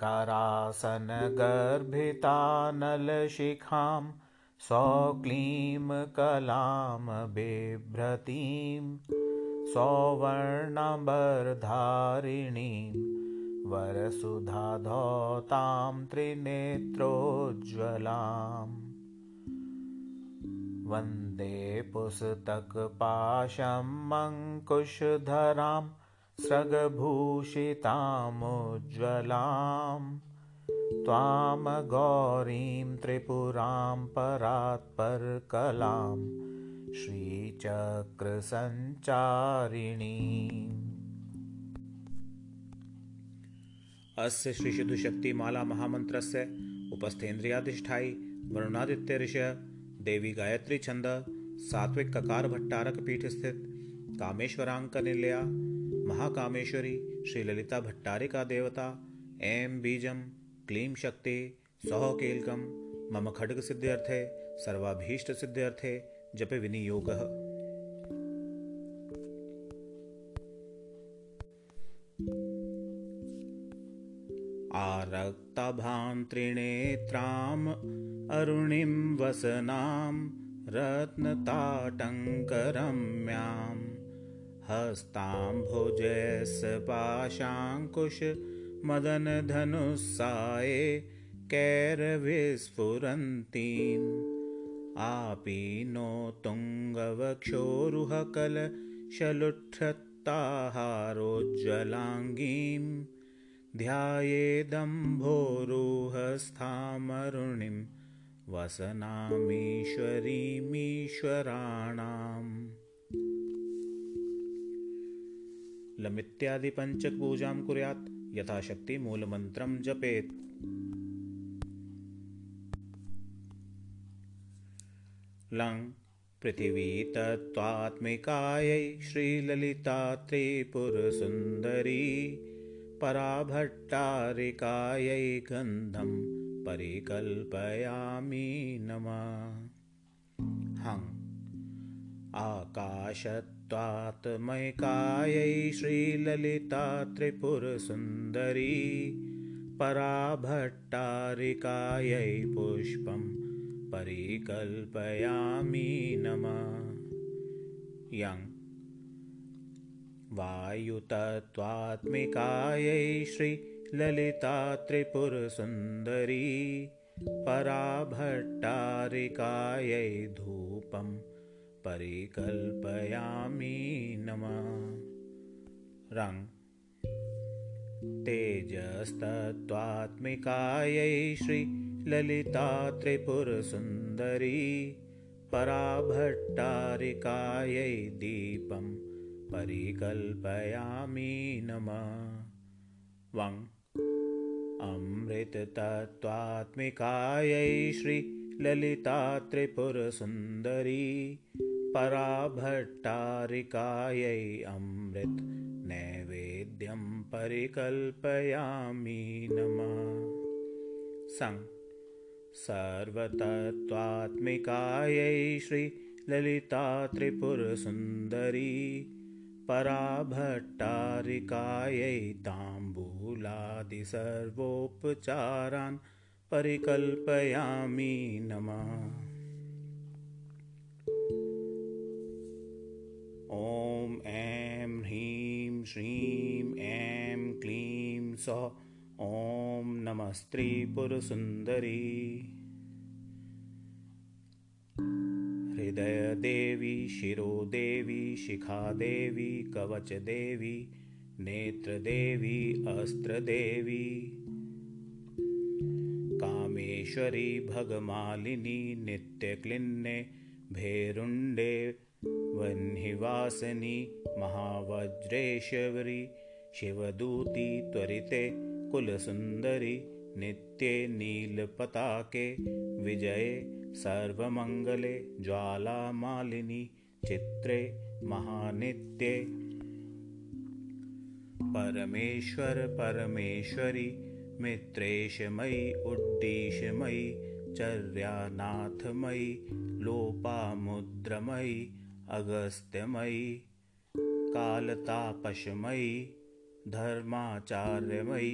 शङ्करासनगर्भितानलशिखां सौक्लीं कलां बिभ्रतीं सौवर्णबर्धारिणीं वरसुधाधौतां त्रिनेत्रोज्ज्वलाम् वन्दे पुस्तकपाशमङ्कुशधरां स्रग्भूषितामुज्ज्वलां त्वां गौरीं त्रिपुरां परात्परकलां श्रीचक्रसञ्चारिणीम्। अस्य श्रीशुद्धशक्तिमालामहामन्त्रस्य उपस्थेन्द्रियाधिष्ठायि वरुणादित्यऋषय देवी गायत्री छंद सात्विक ककार भट्टारक पीठ स्थित कामेश्वरांक निलया महाकामेश्वरी, श्री ललिता भट्टारिका देवता एम बीजम क्लीं शक्ति, सौ केलकम मम खड्ग सिद्ध्यर्थे, सर्वाभीष्ट सिद्ध्यर्थे, जप विनियोग। आरक्तभान्त्रिनेत्राम् अरुणिं वसनां रत्नताटङ्करम्यां हस्ताम्भुजस्पाशाङ्कुशमदनधनुस्साये कैरविस्फुरन्तीम् आपीनो तुङ्गवक्षोरुहकलशलुठ्ठत्ताहारोज्ज्वलाङ्गीम् ध्यायेदम्भोरुहस्थामरुणिं वसनामीश्वरीमीश्वराणाम् लमित्यादि पञ्चपूजां कुर्यात् यथाशक्ति मूलमन्त्रं जपेत्। लं पृथिवीतत्त्वात्मिकायै श्रीललिता त्रिपुरसुन्दरी पराभट्टारिकायै गन्धं परिकल्पयामि नमः। हं आकाशत्वात्मैकायै श्रीललिता त्रिपुरसुन्दरी पराभट्टारिकायै पुष्पं परिकल्पयामि नमः। यं वायुतत्त्वात्मिकायै श्रीललिता त्रिपुरसुन्दरी पराभट्टारिकायै धूपं परिकल्पयामि नमः। रङ् तेजस्तत्त्वात्मिकायै श्रीललिता त्रिपुरसुन्दरी पराभट्टारिकायै दीपम् परिकल्पयामि नमः। वं। अमृततत्त्वात्मिकायै श्रीललिता त्रिपुरसुन्दरी पराभट्टारिकायै अमृत नैवेद्यं परिकल्पयामि नमः। सं सर्वतत्त्वात्मिकायै श्रीललिता त्रिपुरसुन्दरी पराभट्टारिकायै ताम्बूलादिसर्वोपचारान् परिकल्पयामि नमः। ॐ ऐं ह्रीं श्रीं ऐं क्लीं सौः ॐ नमस्त्रिपुरसुन्दरी हृदयदेवी शिरोदेवी शिखादेवी कवचदेवी नेत्रदेवी अस्त्रदेवी कामेश्वरी भगमालिनी नित्यक्लिन्ने भेरुण्डे वह्निवासिनी महावज्रेश्वरी शिवदूती त्वरिते कुलसुन्दरी नित्ये नीलपताके विजये सर्वमङ्गले ज्वालामालिनी चित्रे महानित्ये। परमेश्वर परमेश्वरि मित्रेशमयि उड्डीशमयि चर्यानाथमयि लोपामुद्रमयि अगस्त्यमयि कालतापशमयि धर्माचार्यमयि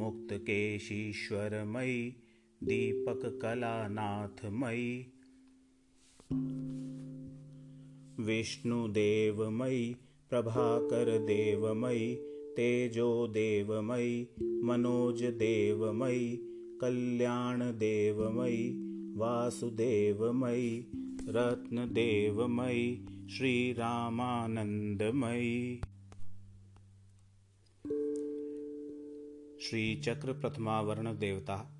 मुक्तकेशीश्वरमयि दीपककलानाथमयि विष्णुदेवमयि प्रभाकरदेवमयि तेजोदेवमयि मनोजदेवमयि कल्याणदेवमयि वासुदेवमयि रत्नदेवमयि श्रीरामानन्दमयि। श्रीचक्रप्रथमावरणदेवता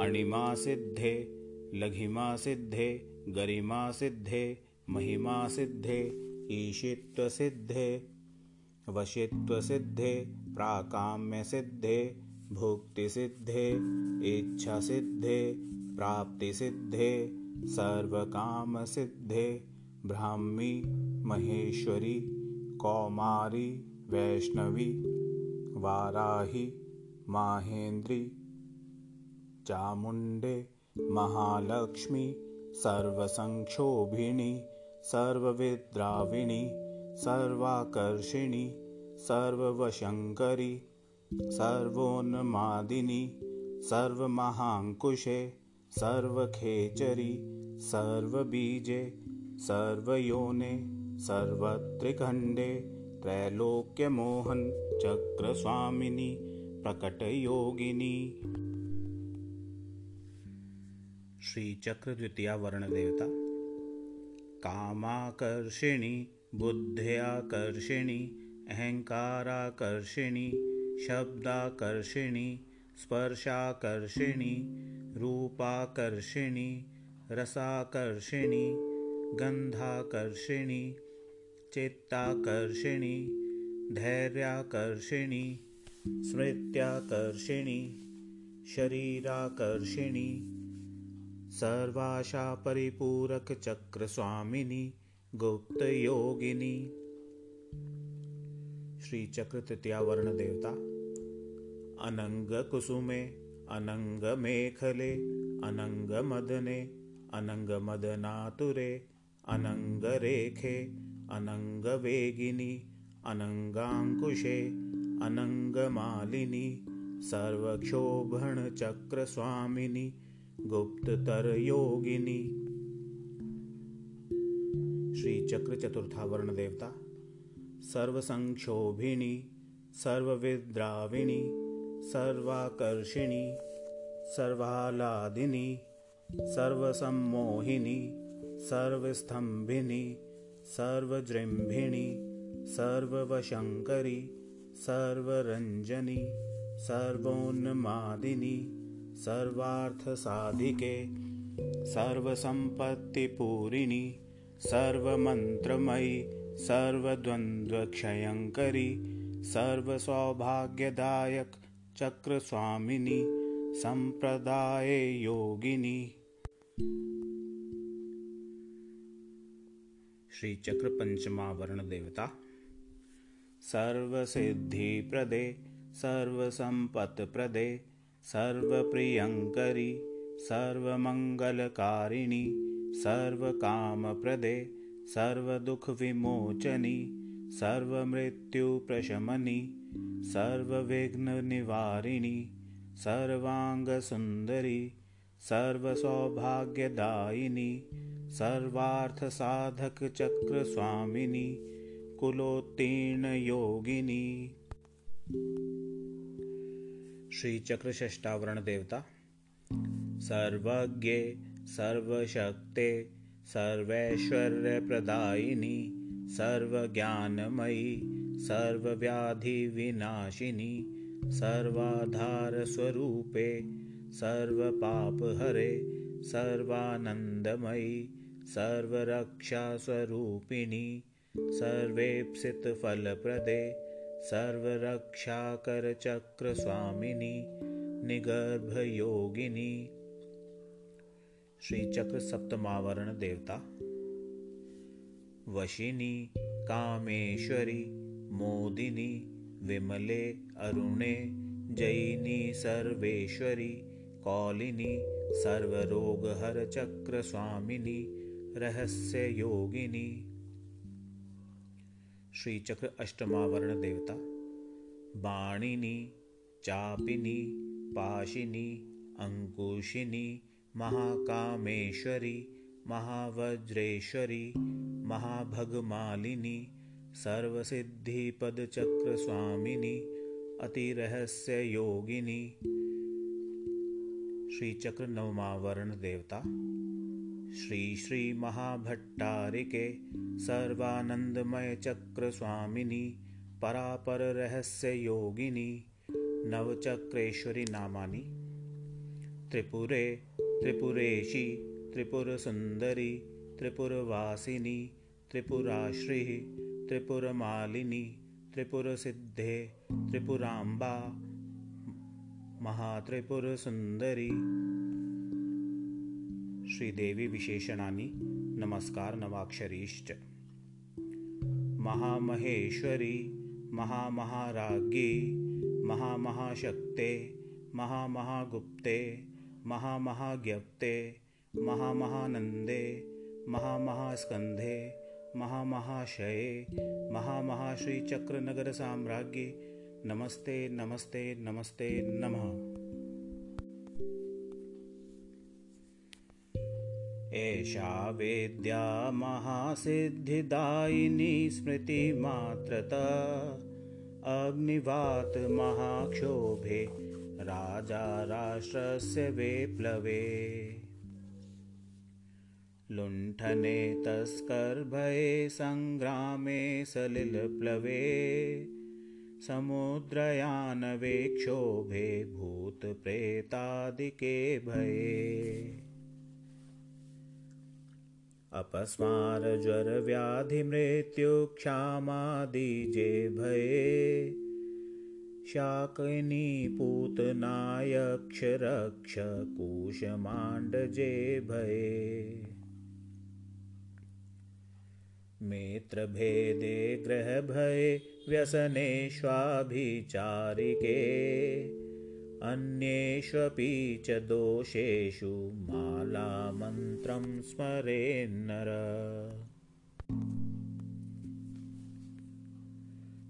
अणिमा सिद्धे लघिमा सिद्धे गरिमा सिद्धे महिमा सिद्धे ईशित्वसिद्धे वशित्वसिद्धे प्राकाम्यसिद्धे भुक्तिसिद्धे इच्छासिद्धे प्राप्तिसिद्धे सर्वकामसिद्धे ब्राह्मी महेश्वरी कौमारी वैष्णवी वाराही माहेन्द्री चामुण्डे महालक्ष्मी सर्वसंक्षोभिणी सर्वविद्राविणी सर्वाकर्षिणी सर्ववशङ्करी सर्वोन्मादिनी सर्वमहाङ्कुशे सर्वखेचरी सर्वबीजे सर्वयोने सर्वत्रिखण्डे त्रैलोक्यमोहन चक्रस्वामिनी प्रकटयोगिनी। श्रीचक्रद्वितीया वर्णदेवता कामाकर्षिणी बुद्ध्याकर्षिणी अहङ्काराकर्षिणी शब्दाकर्षिणी स्पर्शाकर्षिणी रूपाकर्षिणी रसाकर्षिणी गन्धाकर्षिणी चित्ताकर्षिणी धैर्याकर्षिणी स्मृत्याकर्षिणी शरीराकर्षिणी सर्वाशा परिपूरकचक्रस्वामिनी गुप्तयोगिनी श्रीचक्रतृतीयावर्णदेवता। अनङ्गकुसुमे अनङ्गमेखले अनङ्गमदने अनङ्गमदनातुरे अनङ्गरेखे अनङ्गवेगिनी अनङ्गाङ्कुशे अनङ्गमालिनी सर्वक्षोभणचक्रस्वामिनी गुप्ततरयोगिनी श्रीचक्रचतुर्थावर्णदेवता सर्वसंक्षोभिणी सर्वविद्राविणी सर्वाकर्षिणी सर्वालादिनी सर्वसम्मोहिनी सर्वस्थम्भिनी सर्वजृम्भिणी सर्ववशङ्करी सर्वरञ्जनी सर्वोन्मादिनी सर्वार्थसाधिके सर्वसम्पत्तिपूरिणी सर्वमन्त्रमयी सर्वद्वन्द्वक्षयङ्करी सर्वसौभाग्यदायक चक्रस्वामिनी सम्प्रदाययोगिनी श्रीचक्रपञ्चमा वर्णदेवता सर्वसिद्धिप्रदे सर्वसम्पत्प्रदे सर्वप्रियङ्करी सर्वमङ्गलकारिणी सर्वकामप्रदे सर्वदुःखविमोचनी सर्वमृत्युप्रशमनी सर्वविघ्ननिवारिणी सर्वाङ्गसुन्दरी सर्वसौभाग्यदायिनी सर्वार्थसाधकचक्रस्वामिनी कुलोत्तीर्णयोगिनी। श्रीचक्रषष्ठावरणदेवता सर्वज्ञे सर्वशक्ते सर्वैश्वर्यप्रदायिनी सर्वज्ञानमयी सर्वव्याधिविनाशिनी सर्वाधारस्वरूपे सर्वपापहरे सर्वानन्दमयी सर्वरक्षास्वरूपिणी सर्वेप्सितफलप्रदे सर्वरक्षाकरचक्रस्वामिनी निगर्भयोगिनी श्री चक्र सप्तमावरण देवता। वशिनी, कामेश्वरी, मोदिनी, विमले, अरुणे जयिनी सर्वेश्वरी, कौलिनी, सर्वरोगहर चक्र स्वामिनी, रहस्य योगिनी। श्री चक्र अष्टमावरण देवता। बाणिनी, चापिनी, पाशिनी, अंकुशिनी महाकामेश्वरी महावज्रेश्वरी महाभगमालिनी सर्वसिद्धिपदचक्रस्वामिनी अतिरहस्ययोगिनी। श्रीचक्र नवमावरण देवता श्री श्री महाभट्टारिके सर्वानन्दमय चक्र स्वामिनी परापर रहस्य योगिनी नवचक्रेश्वरी नामानि त्रिपुरे त्रिपुरेशी त्रिपुरसुन्दरी त्रिपुरवासिनी त्रिपुराश्रीः त्रिपुरमालिनी त्रिपुरसिद्धे त्रिपुराम्बा महात्रिपुरसुन्दरी। नमस्कार नवाक्षरीश्च। महामहेश्वरी महामहाराज्ञी महामहाशक्ते महामहागुप्ते महामहाज्ञप्ते महामहानन्दे महामहास्कन्धे महामहाशये महामहाश्रीचक्रनगरसाम्राज्ञे। नमस्ते नमस्ते नमस्ते नमः। एषा वेद्या महासिद्धिदायिनी स्मृतिमात्रत। अग्निवातमहाक्षोभे राजा राष्ट्रस्य विप्लवे। लुण्ठने तस्कर्भये सङ्ग्रामे सलिलप्लवे। समुद्रयानवेक्षोभे भूतप्रेतादिके भये। अपस्मारज्वरव्याधिमृत्युक्षामादिजे भये शाकिनी पूतनायक्षरक्षकूशमाण्डजे भये मित्रभेदे ग्रहभये व्यसनेष्वाभिचारिके अन्येष्वपि च दोषेषु मालामन्त्रं स्मरेन्नर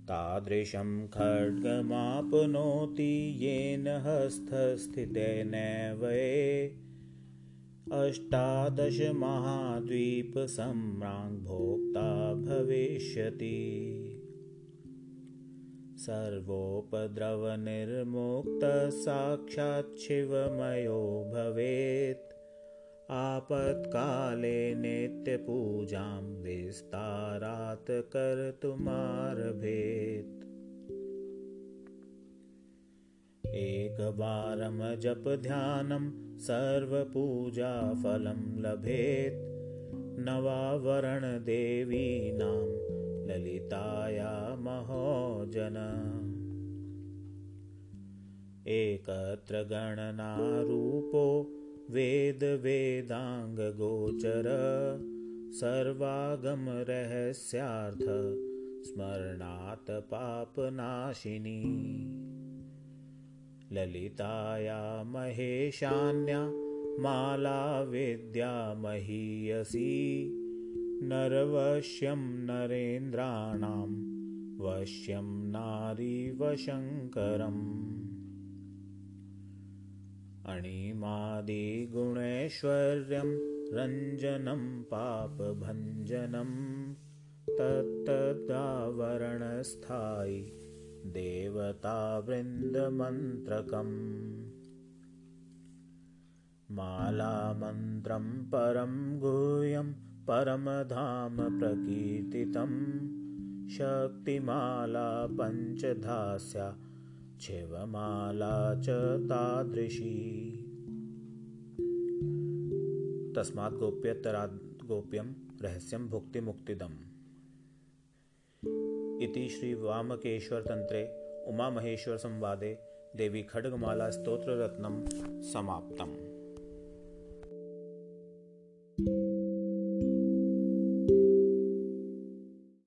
तादृशं खड्गमाप्नोति येन हस्तस्थितेनैव अष्टादशमहाद्वीपसम्राङ्भोक्ता भविष्यति। सर्वोपद्रवनिर्मुक्तः शिवमयो भवेत् आपत्काले नित्यपूजां विस्तारात् कर्तुमारभेत्। एकवारं जपध्यानं सर्वपूजाफलं लभेत्। नवावरणदेवीनां ललिताया महोजन। एकत्र गणनारूपो वेदवेदाङ्गगोचर सर्वागमरहस्यार्थ स्मरणात् पापनाशिनी। ललिताया महेशान्या माला विद्या महीयसी। नरवश्यं नरेन्द्राणां वश्यं नारीवशङ्करम् अणिमादिगुणैश्वर्यं रञ्जनं पापभञ्जनं तत्तदावरणस्थायि देवतावृन्दमन्त्रकम्। मालामन्त्रं परं गुह्यं परमधाम प्रकीर्तितं। शक्तिमाला पञ्चधास्या शिवमाला च तादृशी। तस्मात् गोप्यतरात् गोप्यं रहस्यं भुक्तिमुक्तिदम्। इति श्रीवामकेश्वरतन्त्रे उमामहेश्वरसंवादे देवी खड्गमाला स्तोत्ररत्नं समाप्तम्